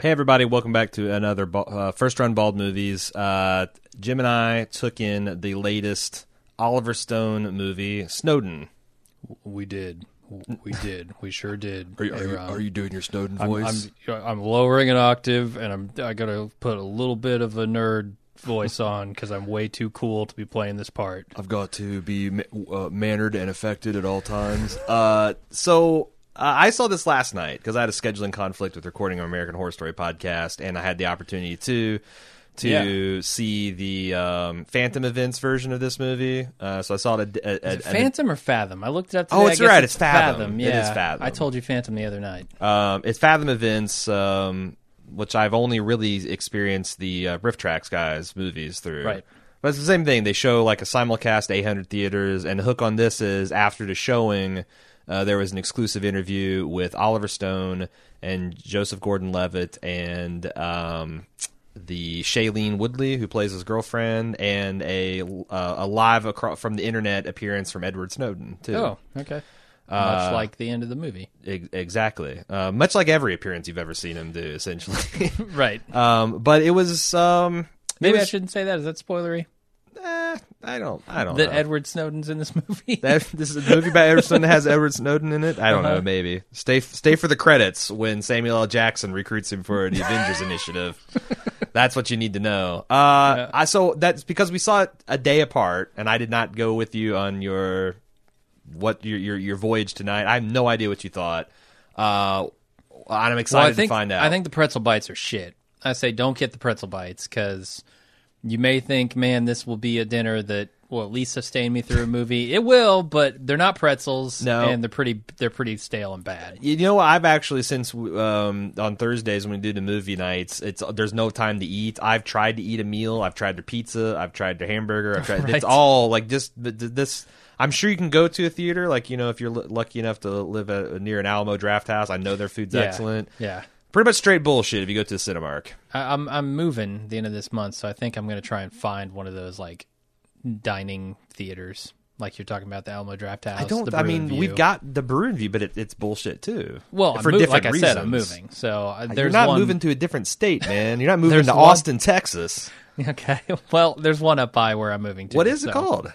Hey everybody, welcome back to another uh, first run bald movies. Uh, Jim and I took in the latest Oliver Stone movie, Snowden. We did. We did. We sure did. Are you, are, you, are you doing your Snowden I'm, voice? I'm, I'm lowering an octave, and I'm I gotta put a little bit of a nerd voice on because I'm way too cool to be playing this part. I've got to be uh, mannered and affected at all times. Uh, so uh, I saw this last night because I had a scheduling conflict with recording an American Horror Story podcast, and I had the opportunity to to Yeah. see the um, Phantom Events version of this movie. Uh, so I saw it. At, at, Is it Phantom or Fathom? I looked it up. Oh, Today. I it's right, it's Fathom. It Yeah, is Fathom. I told you Phantom the other night. Um, it's Fathom Events, um, which I've only really experienced the uh, RiffTrax guys' movies through. Right. But it's the same thing. They show like a simulcast 800 theaters, and the hook on this is after the showing, uh, there was an exclusive interview with Oliver Stone and Joseph Gordon-Levitt and um, the Shailene Woodley, who plays his girlfriend, and a uh, a live acro- from the internet appearance from Edward Snowden too. Oh, okay. Uh, Much like the end of the movie. Ex- exactly. Uh, much like every appearance you've ever seen him do, essentially. Right. um, but it was um, Maybe it I shouldn't say that. Is that spoilery? Eh, I don't. I don't That know. Edward Snowden's in this movie. That- this is a movie by Edward Snowden that has Edward Snowden in it. I don't know. Uh-huh. Maybe stay stay for the credits when Samuel L. Jackson recruits him for the Avengers Initiative. That's what you need to know. Uh, I so that's because we saw it a day apart, and I did not go with you on your what your your, your voyage tonight. I have no idea what you thought. Uh, I'm excited well, think, to find out. I think the pretzel bites are shit. I say don't get the pretzel bites because you may think, man, this will be a dinner that will at least sustain me through a movie. It will, but they're not pretzels, No. and they're pretty they're pretty stale and bad. You know, what? I've actually since um, on Thursdays when we do the movie nights, it's there's no time to eat. I've tried to eat a meal. I've tried their pizza. I've tried their hamburger. I've tried. Right. It's all like just th- th- this. I'm sure you can go to a theater, like you know, if you're l- lucky enough to live at, near an Alamo Drafthouse. I know their food's Yeah. excellent. Yeah. Pretty much straight bullshit if you go to the Cinemark. I, I'm I'm moving the end of this month, so I think I'm going to try and find one of those like dining theaters, like you're talking about the Alamo Drafthouse. I don't. I mean, View. we've got the Bruin View, but it, it's bullshit too. well, I'm for different like I said, I'm moving. So uh, You're not one, moving to a different state, man. You're not moving to one- Austin, Texas. Okay. Well, there's one up by where I'm moving to. What is it called?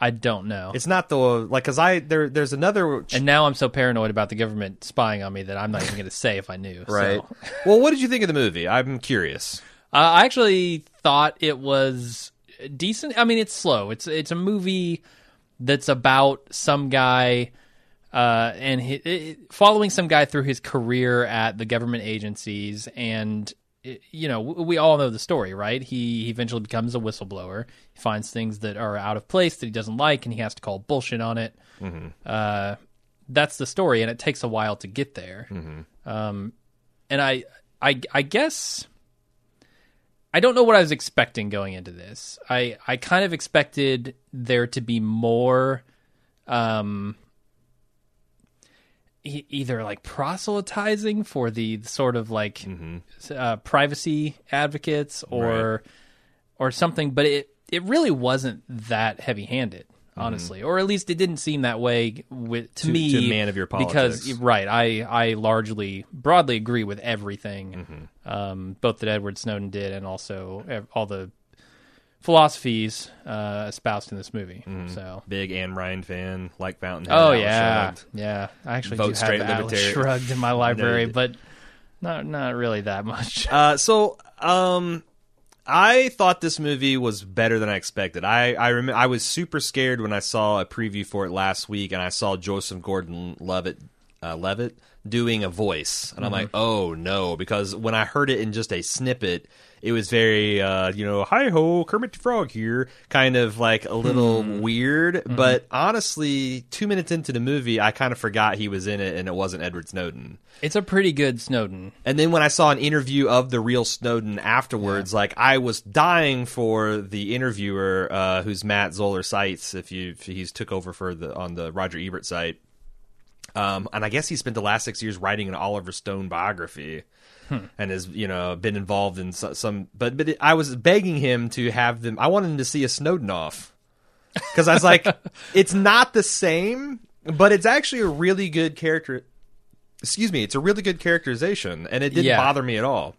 I don't know. It's not the like because I there there's another And now I'm so paranoid about the government spying on me that I'm not even going to say if I knew. right. So. well, what did you think of the movie? I'm curious. Uh, I actually thought it was decent. I mean, it's slow. It's it's a movie that's about some guy uh, and hi it, following some guy through his career at the government agencies and. You know, we all know the story, right? He eventually becomes a whistleblower. He finds things that are out of place that he doesn't like, and he has to call bullshit on it. Uh, that's the story, and it takes a while to get there. Um, and I, I, I guess I don't know what I was expecting going into this. I, I kind of expected there to be more, um, e- either like proselytizing for the sort of like uh, privacy advocates or or something, but it it really wasn't that heavy handed. Honestly, or at least it didn't seem that way with, to, To- me. to man of your politics, because right, I I largely broadly agree with everything, Mm-hmm. um, both that Edward Snowden did and also all the philosophies uh, espoused in this movie. Mm-hmm. So. Big Ayn Rand fan, like Fountainhead. Oh yeah, Shrugged. yeah. I actually Vote do straight have libertarian. Shrugged in my library, did. but not not really that much. Uh, so um, I thought this movie was better than I expected. I I remember I was super scared when I saw a preview for it last week, and I saw Joseph Gordon-Levitt uh, Levitt doing a voice, and I'm like, oh no, because when I heard it in just a snippet. It was very, uh, you know, hi ho, Kermit the Frog here, kind of like a little weird. But honestly, two minutes into the movie, I kind of forgot he was in it, and it wasn't Edward Snowden. It's a pretty good Snowden. And then when I saw an interview of the real Snowden afterwards, like I was dying for the interviewer, uh, who's Matt Zoller Seitz, if you if he's took over for the on the Roger Ebert site. Um, and I guess he spent the last six years writing an Oliver Stone biography, and has you know been involved in so, some. But but it, I was begging him to have them. I wanted him to see a Snowden off because I was like, it's not the same, but it's actually a really good character. Excuse me, it's a really good characterization, and it didn't Yeah. bother me at all.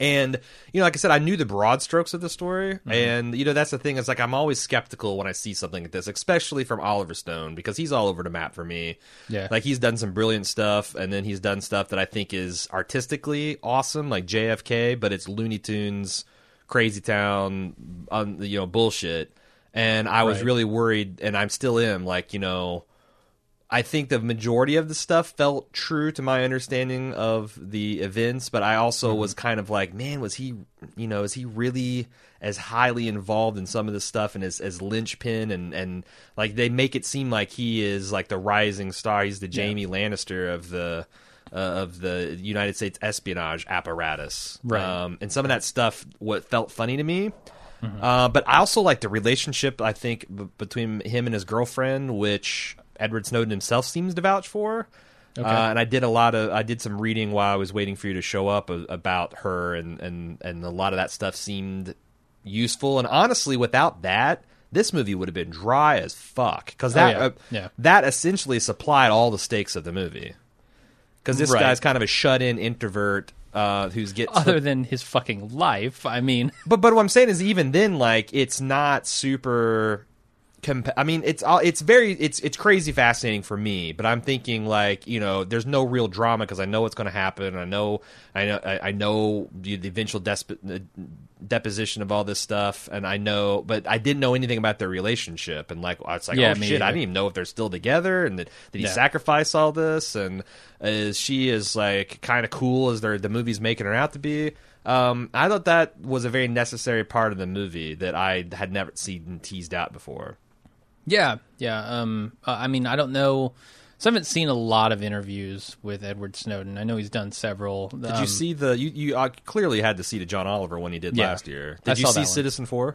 And you know, like I said, I knew the broad strokes of the story, Mm-hmm. and you know that's the thing. Is like I'm always skeptical when I see something like this, especially from Oliver Stone, because he's all over the map for me. Yeah. like he's done some brilliant stuff, and then he's done stuff that I think is artistically awesome, like JFK, but it's Looney Tunes, Crazy Town, um, you know, bullshit. And I was Right. really worried, and I'm still am. Like you know, I think the majority of the stuff felt true to my understanding of the events, but I also Mm-hmm. was kind of like, man, was he, you know, is he really as highly involved in some of this stuff and as, as linchpin and, and like they make it seem like he is like the rising star. He's the Jaime Lannister of the, uh, of the United States espionage apparatus. Right. Um, and some of that stuff, what felt funny to me, uh, but I also like the relationship. I think b- between him and his girlfriend, which Edward Snowden himself seems to vouch for. Uh, and I did a lot of I did some reading while I was waiting for you to show up a- about her, and and and a lot of that stuff seemed useful. And honestly, without that, this movie would have been dry as fuck because that yeah. uh, Yeah. that essentially supplied all the stakes of the movie. Because this Right. guy's kind of a shut-in introvert uh, who's gets Other than his fucking life, I mean, but but what I'm saying is even then, like it's not super. Comp- I mean, it's all it's very it's it's crazy fascinating for me. But I'm thinking like you know, there's no real drama because I know what's going to happen. I know I know I, I know the, the eventual desp- the deposition of all this stuff, and I know, but I didn't know anything about their relationship. And like it's like Yeah, oh shit, I didn't even know if they're still together, and that did he Yeah. sacrifice all this, and is she is like kind of cool as the movie's making her out to be. Um, I thought that was a very necessary part of the movie that I had never seen teased out before. Yeah, yeah. Um, uh, I mean, I don't know. So I haven't seen a lot of interviews with Edward Snowden. I know he's done several. Um, Did you see the? You, you uh, clearly had to see the John Oliver one he did Yeah. last year. I Did you saw see. Citizenfour?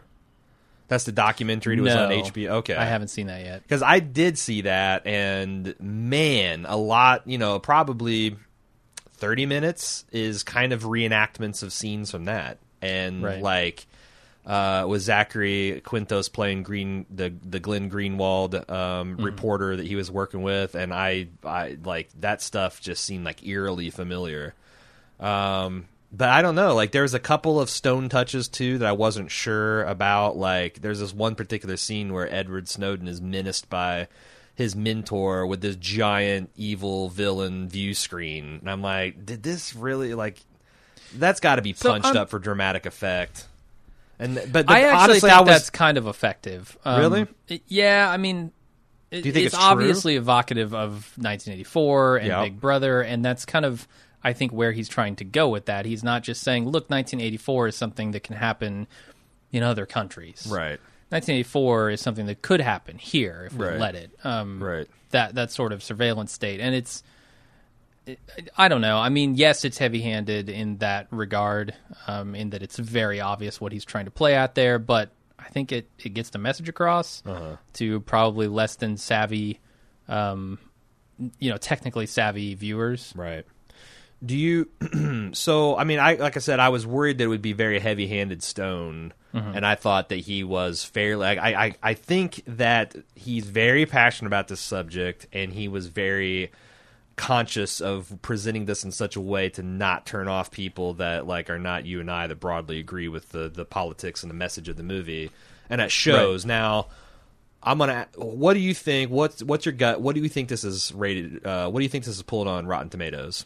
That's the documentary that was on. HBO. Okay, I haven't seen that yet. because I did see that, and man, a lot. You know, probably thirty minutes is kind of reenactments of scenes from that, and Right. like uh, with Zachary Quintos playing Green, the the Glenn Greenwald um, Mm-hmm. reporter that he was working with, and I I like that stuff just seemed like eerily familiar. Um, but I don't know. Like, there's a couple of stone touches too that I wasn't sure about. Like, there's this one particular scene where Edward Snowden is menaced by his mentor with this giant evil villain view screen, and I'm like, did this really like? That's got to be So, punched um, up for dramatic effect. And but the, I actually honestly, think I was that's kind of effective. Um, Really? it- yeah, I mean, it, Do you think it's, it's obviously evocative of 1984 and Yeah. Big Brother, and that's kind of, I think, where he's trying to go with that. He's not just saying, "Look, 1984 is something that can happen in other countries." right, 1984 is something that could happen here if we Right. let it. Um, right. That that sort of surveillance state, and it's. I don't know. I mean, yes, it's heavy-handed in that regard, um, in that it's very obvious what he's trying to play out there. But I think it, it gets the message across Uh-huh. to probably less than savvy, um, you know, technically savvy viewers. Right. Do you? so I mean, I like I said, I was worried that it would be very heavy-handed Stone, and I thought that he was fairly. I, I I think that he's very passionate about this subject, and he was very conscious of presenting this in such a way to not turn off people that like are not you and I that broadly agree with the the politics and the message of the movie, and that shows now. I'm gonna. What do you think? What's what's your gut? What do you think this is rated? Uh, what do you think this is pulled on Rotten Tomatoes?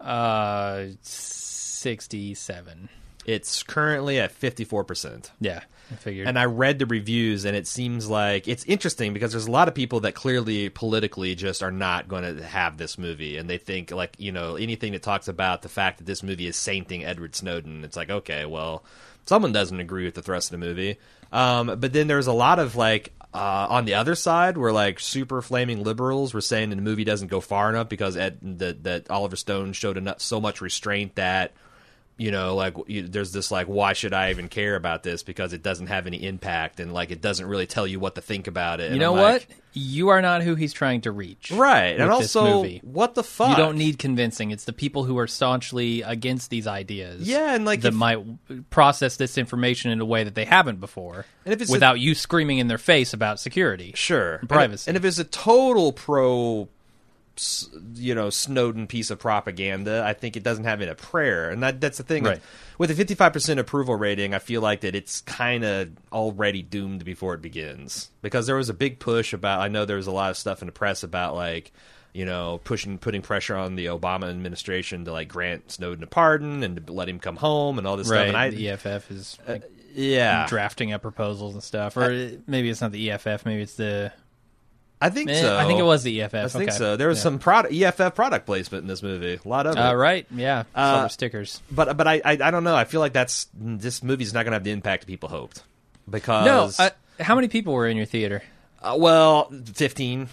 Uh, sixty-seven. It's currently at 54 percent. Yeah, I figured. And I read the reviews, and it seems like it's interesting because there's a lot of people that clearly politically just are not going to have this movie, and they think like you know anything that talks about the fact that this movie is sainting Edward Snowden. It's like okay, well, someone doesn't agree with the thrust of the movie. Um, but then there's a lot of like uh, on the other side where like super flaming liberals were saying that the movie doesn't go far enough because Ed, that that Oliver Stone showed enough so much restraint that you know like you, there's this like why should i even care about this because it doesn't have any impact and like it doesn't really tell you what to think about it you And know what? You are not who he's trying to reach. right and also what the fuck You don't need convincing. It's the people who are staunchly against these ideas. Yeah, and, like, that if- might process this information in a way that they haven't before, And if it's a- without you screaming in their face about security. sure And- privacy. and, if it's a total pro you know Snowden piece of propaganda. I think it doesn't have it a prayer, and that that's the thing. Right. With a fifty five percent approval rating, I feel like that it's kind of already doomed before it begins because there was a big push about. I know there was a lot of stuff in the press about like. You know, pushing, putting pressure on the Obama administration to like grant Snowden a pardon and to let him come home and all this stuff. And I, the EFF is like, yeah, drafting up proposals and stuff, or maybe it's not the EFF. Maybe it's the. I think eh, so. I think it was the EFF. I think okay. so. There was Yeah. some product EFF product placement in this movie. A lot of it. Uh, right. Yeah. Uh, Silver stickers. But but I, I I don't know. I feel like that's this movie's not going to have the impact people hoped No. because Uh, how many people were in your theater? uh, well, fifteen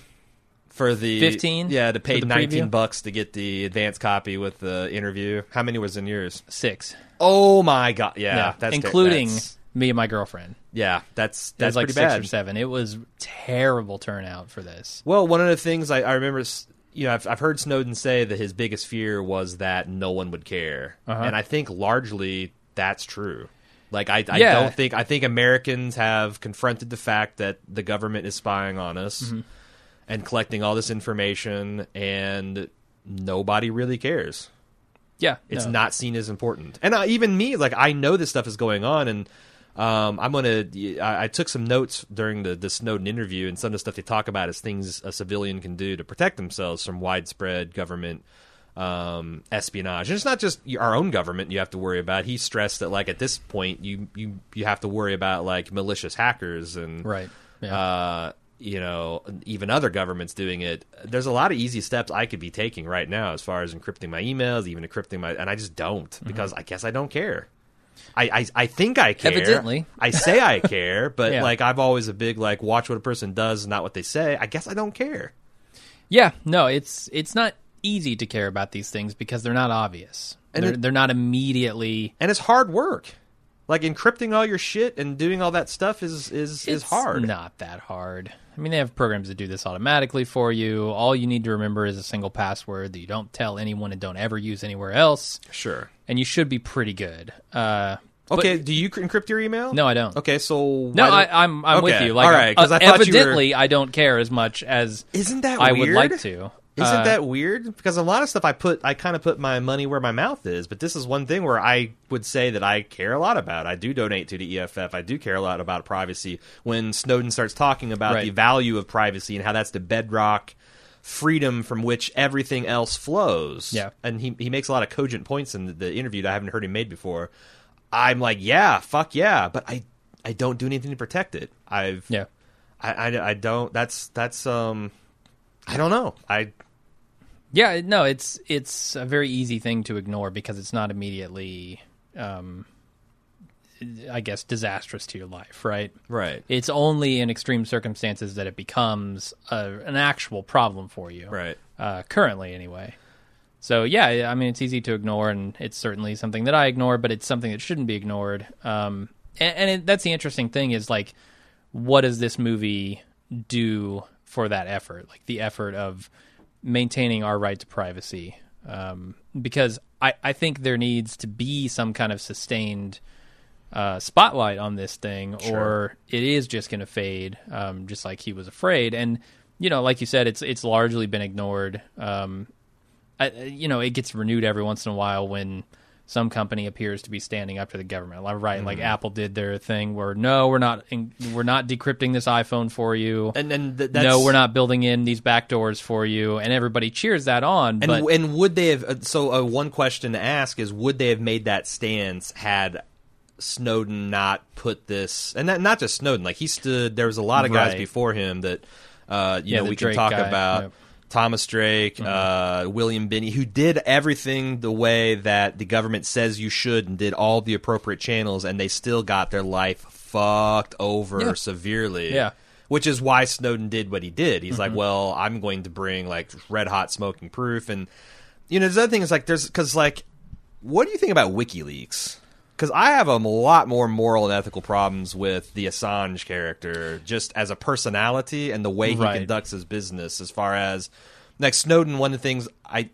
for the 15 Yeah, to pay for the nineteen preview? bucks to get the advance copy with the interview. How many was in yours? Six. Oh my god! Yeah, that's including that's- me and my girlfriend. yeah, that's that's like pretty six bad. or seven. It was terrible turnout for this. Well, one of the things I, I remember, you know, I've, I've heard Snowden say that his biggest fear was that no one would care, Uh-huh. and I think largely that's true. Like I, I Yeah. don't think I think Americans have confronted the fact that the government is spying on us Mm-hmm. and collecting all this information, and nobody really cares. Yeah, It's no. not seen as important. And uh, even me, like I know this stuff is going on, and um, I'm gonna. I, I took some notes during the the Snowden interview, and some of the stuff they talk about is things a civilian can do to protect themselves from widespread government um, espionage. And it's not just our own government you have to worry about. He stressed that like at this point you you you have to worry about like malicious hackers and right. Yeah. uh, you know, even other governments doing it. There's a lot of easy steps I could be taking right now as far as encrypting my emails, even encrypting my, and I just don't Mm-hmm. because I guess I don't care. I, I, I think I care. Evidently. I say I care, but Yeah. like I've always a big like watch what a person does, not what they say. I guess I don't care. yeah. No, it's it's not easy to care about these things because they're not obvious. And they're, it- they're not immediately. And it's hard work. Like encrypting all your shit and doing all that stuff is is is it's hard. Not that hard. I mean, they have programs that do this automatically for you. All you need to remember is a single password that you don't tell anyone and don't ever use anywhere else, Sure. and you should be pretty good. Uh, but- Okay. do you encrypt your email? no, I don't. Okay, so No, why I, don't- I'm I'm with you. Like, all right, 'cause uh, you were- evidently, I don't care as much as Isn't that I would like to. Isn't Uh, that weird? Because a lot of stuff I put, I kind of put my money where my mouth is. But this is one thing where I would say that I care a lot about. I do donate to the EFF. I do care a lot about privacy. When Snowden starts talking about Right. the value of privacy and how that's the bedrock freedom from which everything else flows. Yeah. and he he makes a lot of cogent points in the, the interview that I haven't heard him made before. I'm like, yeah, fuck yeah, but I I don't do anything to protect it. I've Yeah. I, I, I don't. That's that's um. I don't know. I Yeah, no, it's it's a very easy thing to ignore because it's not immediately, um, I guess, disastrous to your life, right? right. It's only in extreme circumstances that it becomes a, an actual problem for you, Right. Uh, currently, anyway. So yeah, I mean, it's easy to ignore, and it's certainly something that I ignore, but it's something that shouldn't be ignored. Um, and, and it, that's the interesting thing is like, what does this movie do for that effort? Like the effort of maintaining our right to privacy. Um, because I, I think there needs to be some kind of sustained uh, spotlight on this thing, or it is just going to fade, um, just like he was afraid. And you know, like you said, it's it's largely been ignored. Um, I, you know, it gets renewed every once in a while when some company appears to be standing up to the government. Like, right, like Apple did their thing where no, we're not in, we're not decrypting this iPhone for you. And then th- that's, no, we're not building in these backdoors for you, and everybody cheers that on. And but and would they have? uh, So uh, one question to ask is, would they have made that stance had Snowden not put this? And that, not just Snowden. Like he stood. There was a lot of guys Right. before him that uh, you Yeah, know we can talk guy, about. yep. Thomas Drake, uh, William Binney, who did everything the way that the government says you should and did all the appropriate channels, and they still got their life fucked over Yeah. severely. Yeah. Which is why Snowden did what he did. He's Mm-hmm. like, well, I'm going to bring like red hot smoking proof. And, you know, there's other things like there's, because like, what do you think about WikiLeaks? Because I have a lot more moral and ethical problems with the Assange character just as a personality and the way he Right. conducts his business. As far as like Snowden, one of the things I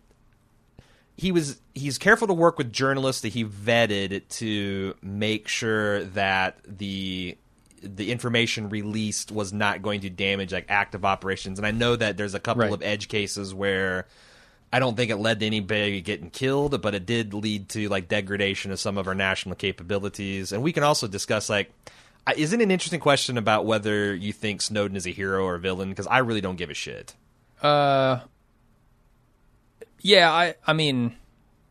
he was he's careful to work with journalists that he vetted to make sure that the the information released was not going to damage like active operations. And I know that there's a couple Right. of edge cases where I don't think it led to anybody getting killed, but it did lead to like degradation of some of our national capabilities. And we can also discuss like. Isn't it an interesting question about whether you think Snowden is a hero or a villain? Because I really don't give a shit. Uh, yeah, I I mean,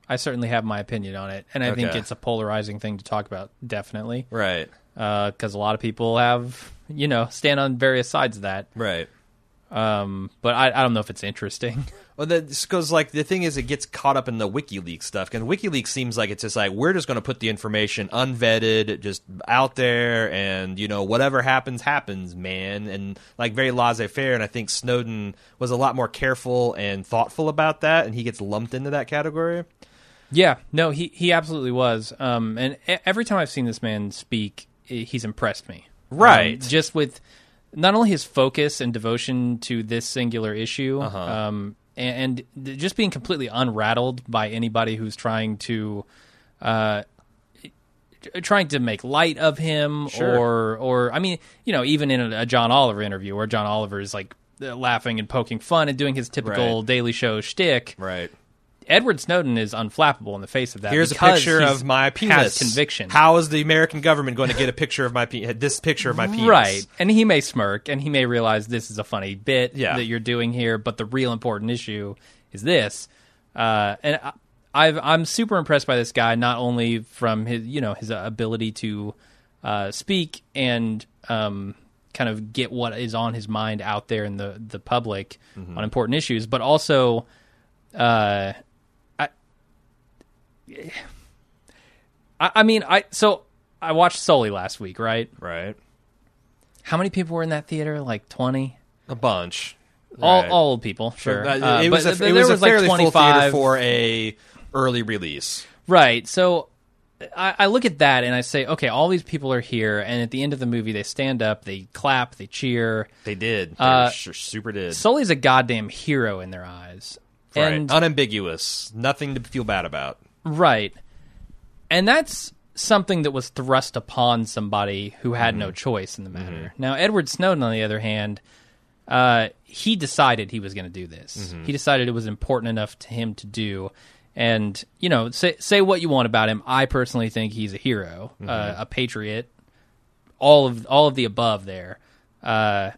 I certainly have my opinion on it, and I think it's a polarizing thing to talk about, definitely, Right. because a lot of people have you know stand on various sides of that. Right. Um, but I I don't know if it's interesting. Well, because like the thing is, it gets caught up in the WikiLeaks stuff. Because WikiLeaks seems like it's just like we're just going to put the information unvetted, just out there, and you know whatever happens, happens, man, and like very laissez-faire. And I think Snowden was a lot more careful and thoughtful about that, and he gets lumped into that category. Yeah, no, he he absolutely was. Um, and every time I've seen this man speak, he's impressed me. Right. Um, just with not only his focus and devotion to this singular issue, Uh-huh. um, and, and just being completely unrattled by anybody who's trying to, uh, trying to make light of him, Sure. or or I mean, you know, even in a, a John Oliver interview where John Oliver is like. Laughing and poking fun and doing his typical Right. Daily Show shtick. Right. Edward Snowden is unflappable in the face of that. Here's a picture of my penis. Conviction, How is the American government going to get a picture of my penis? This picture of my penis. right? And he may smirk, and he may realize this is a funny bit Yeah. that you're doing here, but the real important issue is this. Uh, and I, I've, I'm super impressed by this guy, not only from his, you know, his ability to uh, speak and um, kind of get what is on his mind out there in the the public Mm-hmm. on important issues, but also. Uh, I, I mean, I so I watched Sully last week, right? Right. How many people were in that theater? Like twenty. A bunch. All Right. all old people, sure. Uh, Uh, it was but a, it there was a like fairly full theater 25 for a early release. Right. So I, I look at that and I say, okay, all these people are here, and at the end of the movie, they stand up, they clap, they cheer. They did. They Uh, sure- super did. Sully's a goddamn hero in their eyes. right. And Unambiguous. Nothing to feel bad about. Right. And that's something that was thrust upon somebody who had Mm-hmm. no choice in the matter. Now, Edward Snowden, on the other hand, uh, he decided he was going to do this. Mm-hmm. He decided it was important enough to him to do. And, you know, say, say what you want about him. I personally think he's a hero, Mm-hmm. uh, a patriot, all of all of the above there. Uh,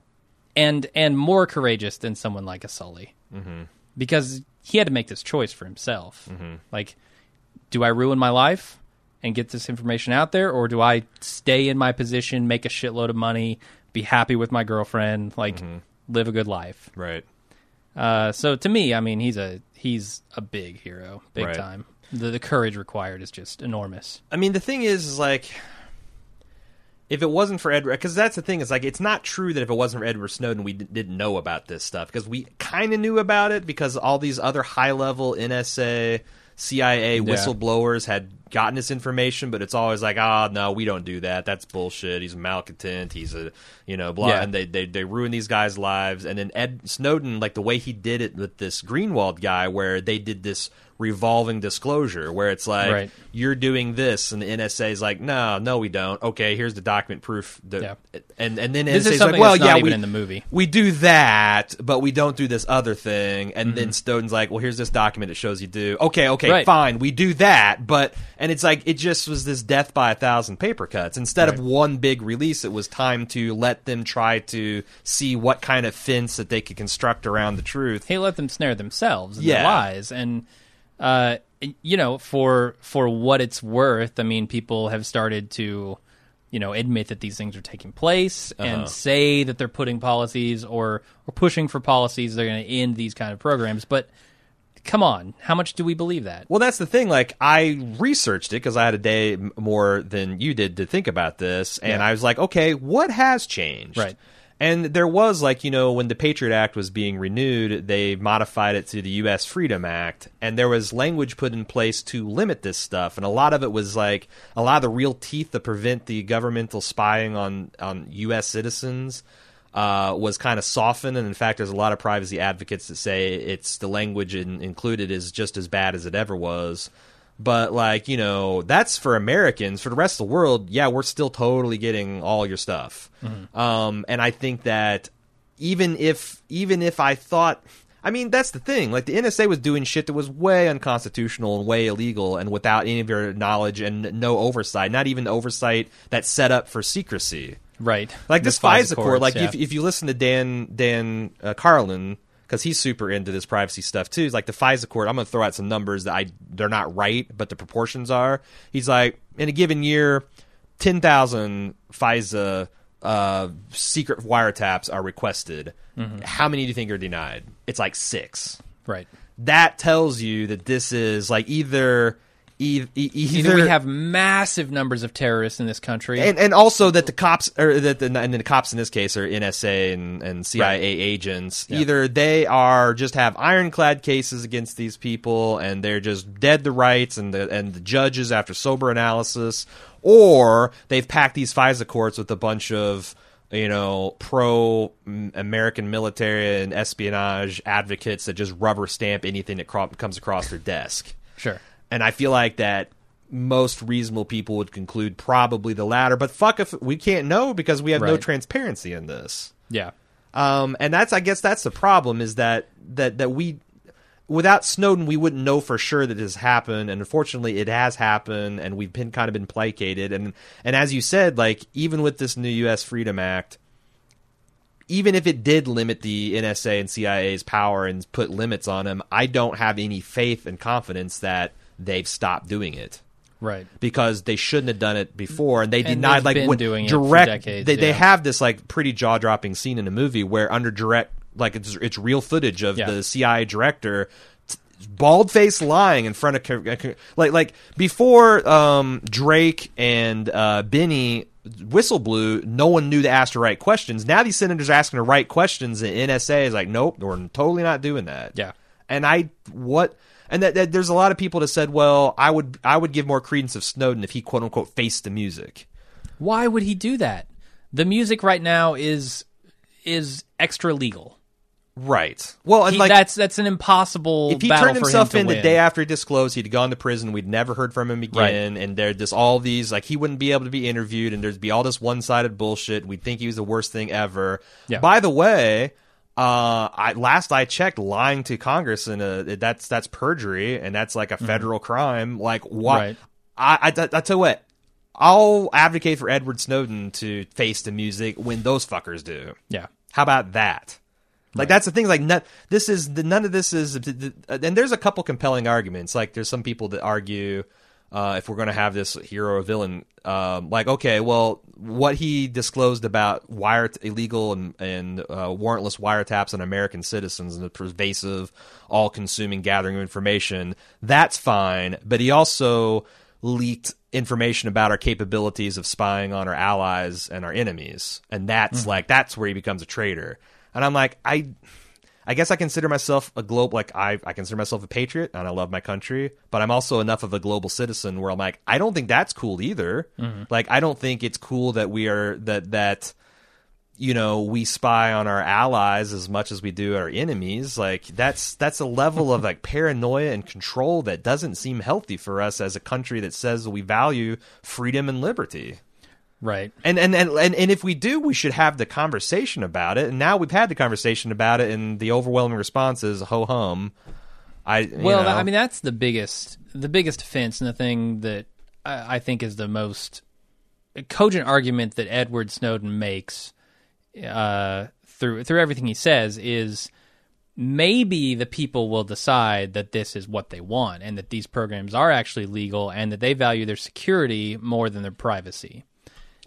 and and more courageous than someone like a Sully. Mm-hmm. Because he had to make this choice for himself. Like, do I ruin my life and get this information out there, or do I stay in my position, make a shitload of money, be happy with my girlfriend, like live a good life? Right. Uh, so to me, I mean, he's a he's a big hero, big Right. time. The, the courage required is just enormous. I mean, the thing is, is like, if it wasn't for Edward, because that's the thing, is like, it's not true that if it wasn't for Edward Snowden, we d- didn't know about this stuff because we kind of knew about it because all these other high level NSA, CIA whistleblowers had gotten this information, but it's always like, ah, no, we don't do that. That's bullshit. He's a malcontent. He's a, you know, blah. Yeah. And they, they, they ruin these guys' lives. And then Ed Snowden, like the way he did it with this Greenwald guy, where they did this revolving disclosure, where it's like, Right. you're doing this, and the NSA is like, no, no, we don't. Okay, here's the document proof. That, Yeah. And and then This is NSA is like, well, yeah, we in the movie. we do that, but we don't do this other thing. And Mm-hmm. then Snowden's like, well, here's this document that shows you do. Okay, okay, Right. fine, we do that, but and it's like it just was this death by a thousand paper cuts. Instead of one big release, it was time to let them try to see what kind of fence that they could construct around the truth. He let them snare themselves in Yeah. lies, and uh, you know, for for what it's worth, I mean, people have started to, you know, admit that these things are taking place Uh-huh. and say that they're putting policies or or pushing for policies that are going to end these kind of programs. But come on, how much do we believe that? Well, that's the thing. Like, I researched it because I had a day more than you did to think about this, and Yeah. I was like, okay, what has changed? Right. And there was like you know when the Patriot Act was being renewed, they modified it to the U.S. Freedom Act, and there was language put in place to limit this stuff, and a lot of it was like a lot of the real teeth that prevent the governmental spying on on U.S. citizens uh, was kind of softened, and in fact, there's a lot of privacy advocates that say it's the language in, included is just as bad as it ever was. But like you know, that's for Americans. For the rest of the world, yeah, we're still totally getting all your stuff. Um, and I think that even if even if I thought. I mean, that's the thing. Like the NSA was doing shit that was way unconstitutional and way illegal, and without any of your knowledge and no oversight. Not even oversight that's set up for secrecy. Right. Like this FISA court, like yeah. if, if you listen to Dan Dan uh, Carlin, because he's super into this privacy stuff too. He's like the FISA court. I'm going to throw out some numbers that I they're not right, but the proportions are. He's like in a given year, ten thousand FISA uh, secret wiretaps are requested. Mm-hmm. How many do you think are denied? It's like six. right. That tells you that this is like either e- e- either, Either we have massive numbers of terrorists in this country, and and also that the cops or that the and the cops in this case are NSA and, and CIA Right. agents. Either they are just have ironclad cases against these people and they're just dead to rights and the and the judges after sober analysis, or they've packed these FISA courts with a bunch of you know pro American military and espionage advocates that just rubber stamp anything that cro- comes across their desk. sure. And I feel like that most reasonable people would conclude probably the latter. But fuck if we can't know because we have no transparency in this. Yeah. Um, and that's I guess that's the problem is that that that we without Snowden we wouldn't know for sure that this happened and unfortunately it has happened and we've been kind of been placated and and as you said like even with this new US Freedom Act even if it did limit the NSA and CIA's power and put limits on them I don't have any faith and confidence that they've stopped doing it Right. because they shouldn't have done it before, and they And denied like been when doing direct. decades, they they have this like pretty jaw dropping scene in the movie where under direct like it's it's real footage of Yeah. the CIA director. Bald face lying in front of like like before um, Drake and uh, Binney whistle blew, no one knew to ask the right questions. Now these senators are asking the right questions, and NSA is like, nope, we're totally not doing that. Yeah. And I what and that, that there's a lot of people that said, well, I would I would give more credence of Snowden if he quote unquote faced the music. Why would he do that? The music right now is is extra legal. Right. Well, and He- like that's that's an impossible. if he turned himself him in to the day after he disclosed he'd gone to prison, we'd never heard from him again, and there'd just all these like he wouldn't be able to be interviewed, and there'd be all this one sided bullshit. We'd think he was the worst thing ever. Yeah. By the way, uh, I last I checked, lying to Congress and uh, that's that's perjury, and that's like a federal crime. Like what? Right. I, I I tell you what. I'll advocate for Edward Snowden to face the music when those fuckers do. Yeah. How about that? Like that's the thing. Like none, this is the, none of this is, and there's a couple compelling arguments. Like there's some people that argue uh, if we're going to have this hero or villain, um, like okay, well, what he disclosed about wire illegal and, and uh, warrantless wiretaps on American citizens and the pervasive, all-consuming gathering of information, that's fine. But he also leaked information about our capabilities of spying on our allies and our enemies, and that's like that's where he becomes a traitor. And I'm like, I, I guess I consider myself a globe like I I consider myself a patriot and I love my country, but I'm also enough of a global citizen where I'm like, I don't think that's cool either. Mm-hmm. Like I don't think it's cool that we are that that you know we spy on our allies as much as we do our enemies. Like that's that's a level of like paranoia and control that doesn't seem healthy for us as a country that says we value freedom and liberty Right. and and, and and if we do, we should have the conversation about it. And now we've had the conversation about it, and the overwhelming response is ho hum. I Well, know. I mean that's the biggest the biggest offense and the thing that I, I think is the most cogent argument that Edward Snowden makes uh, through through everything he says is maybe the people will decide that this is what they want and that these programs are actually legal and that they value their security more than their privacy.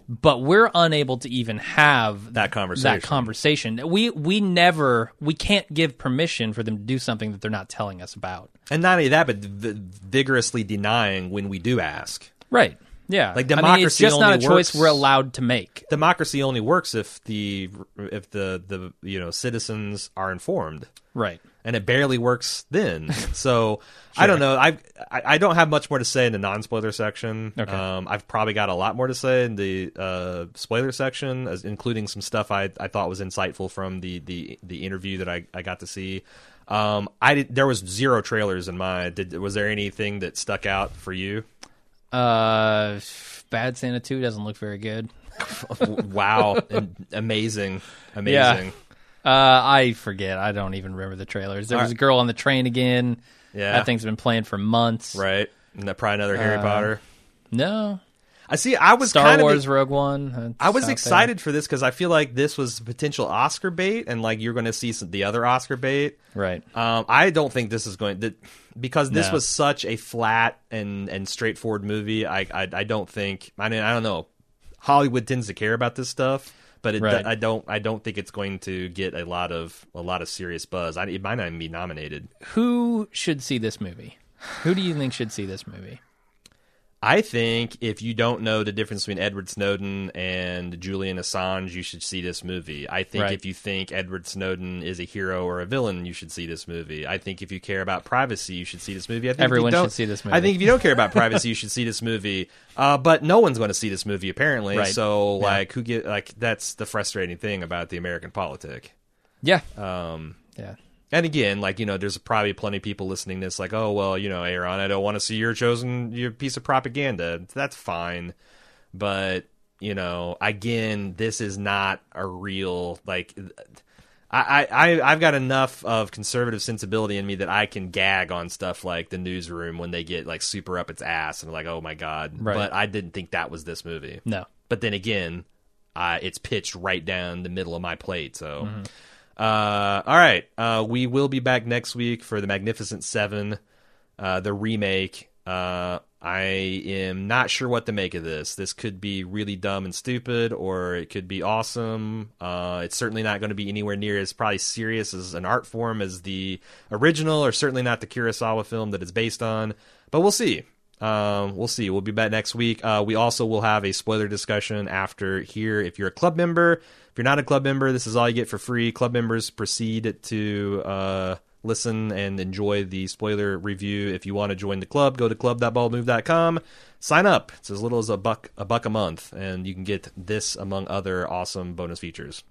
But we're unable to even have That conversation. That conversation. We we never we can't give permission for them to do something that they're not telling us about. and not only that, but v- vigorously denying when we do ask. Right. Yeah. Like, I mean, it's democracy just not a only choice we're allowed to make. Democracy only works if the if the the you know citizens are informed. Right. And it barely works then. So I don't know. I, I I don't have much more to say in the non-spoiler section. Okay. Um, I've probably got a lot more to say in the uh, spoiler section, as, including some stuff I, I thought was insightful from the, the, the interview that I, I got to see. Um, I did, there was zero trailers in my. Did was there anything that stuck out for you? Uh, Bad Santa Two doesn't look very good. wow, amazing, amazing. Uh, I forget. I don't even remember the trailers. There was a girl on the train again. Yeah, That thing's been playing for months. right. And that probably another Harry Uh, Potter. No, I see. I was Star kind Wars Of, Rogue One. that's I was there. excited for this because I feel like this was potential Oscar bait, and like you're going to see some, the other Oscar bait. Right. Um, I don't think this is going that because this No. was such a flat and and straightforward movie. I I, I don't think. I mean, I don't know. Hollywood tends to care about this stuff, but it, Right. I don't. I don't think it's going to get a lot of a lot of serious buzz. I, it might not even be nominated. Who should see this movie? Who do you think should see this movie? I think if you don't know the difference between Edward Snowden and Julian Assange, you should see this movie. I think Right. if you think Edward Snowden is a hero or a villain, you should see this movie. I think if you care about privacy, you should see this movie. I think Everyone should see this movie. I think if you don't care about privacy, you should see this movie. Uh, but no one's going to see this movie apparently. Right. So Yeah. like, who get like that's the frustrating thing about the American politic. Yeah. Um, Yeah. And again, like you know, there's probably plenty of people listening to this, like, oh well, you know, Aaron, I don't want to see your chosen your piece of propaganda. That's fine, but you know, again, this is not a real like. I, I I've got enough of conservative sensibility in me that I can gag on stuff like the newsroom when they get like super up its ass and like oh my god. Right. But I didn't think that was this movie. No. But then again, uh, it's pitched right down the middle of my plate. So, Mm-hmm. Uh, all right, uh, we will be back next week for the Magnificent Seven, uh, the remake. Uh, I am not sure what to make of this. This could be really dumb and stupid, or it could be awesome. Uh, it's certainly not going to be anywhere near as probably serious as an art form as the original, or certainly not the Kurosawa film that it's based on. But we'll see. Um, we'll see. We'll be back next week. Uh, we also will have a spoiler discussion after here. If you're a club member, if you're not a club member, this is all you get for free. Club members proceed to uh, listen and enjoy the spoiler review. If you want to join the club, go to club.baldmove.com. Sign up. It's as little as a buck a buck a month, and you can get this among other awesome bonus features.